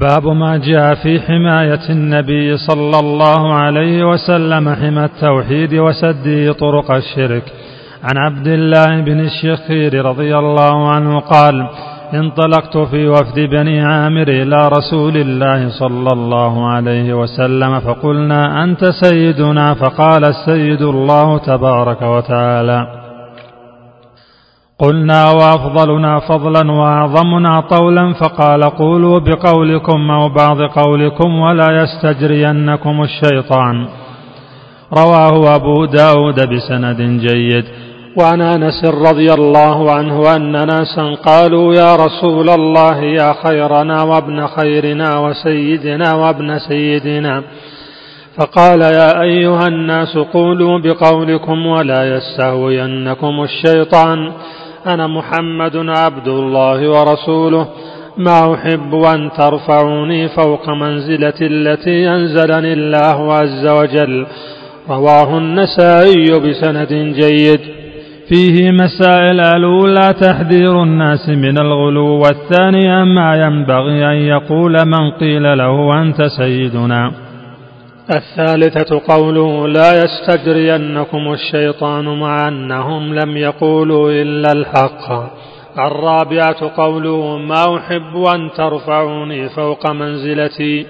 باب ما جاء في حماية النبي صلى الله عليه وسلم حمى التوحيد وسده طرق الشرك. عن عبد الله بن الشخير رضي الله عنه قال انطلقت في وفد بني عامر إلى رسول الله صلى الله عليه وسلم فقلنا أنت سيدنا؟ فقال السيد الله تبارك وتعالى. قلنا وأفضلنا فضلا وأعظمنا طولا فقال قولوا بقولكم أو بعض قولكم ولا يستجرينكم الشيطان. رواه أبو داود بسند جيد. وعن أنس رضي الله عنه أن ناسا قالوا يا رسول الله يا خيرنا وابن خيرنا وسيدنا وابن سيدنا. فقال يا أيها الناس قولوا بقولكم ولا يستهوينكم الشيطان. أنا محمد عبد الله ورسوله. ما أحب أن ترفعوني فوق منزلتي التي أنزلني الله عز وجل رواه النسائي بسند جيد. فيه مسائل الأولى تحذير الناس من الغلو والثانية ما ينبغي أن يقول من قيل له أنت سيدنا. الثالثة قوله لا يستجرينكم الشيطان مع أنهم لم يقولوا إلا الحق. الرابعة قوله ما أحب أن ترفعوني فوق منزلتي.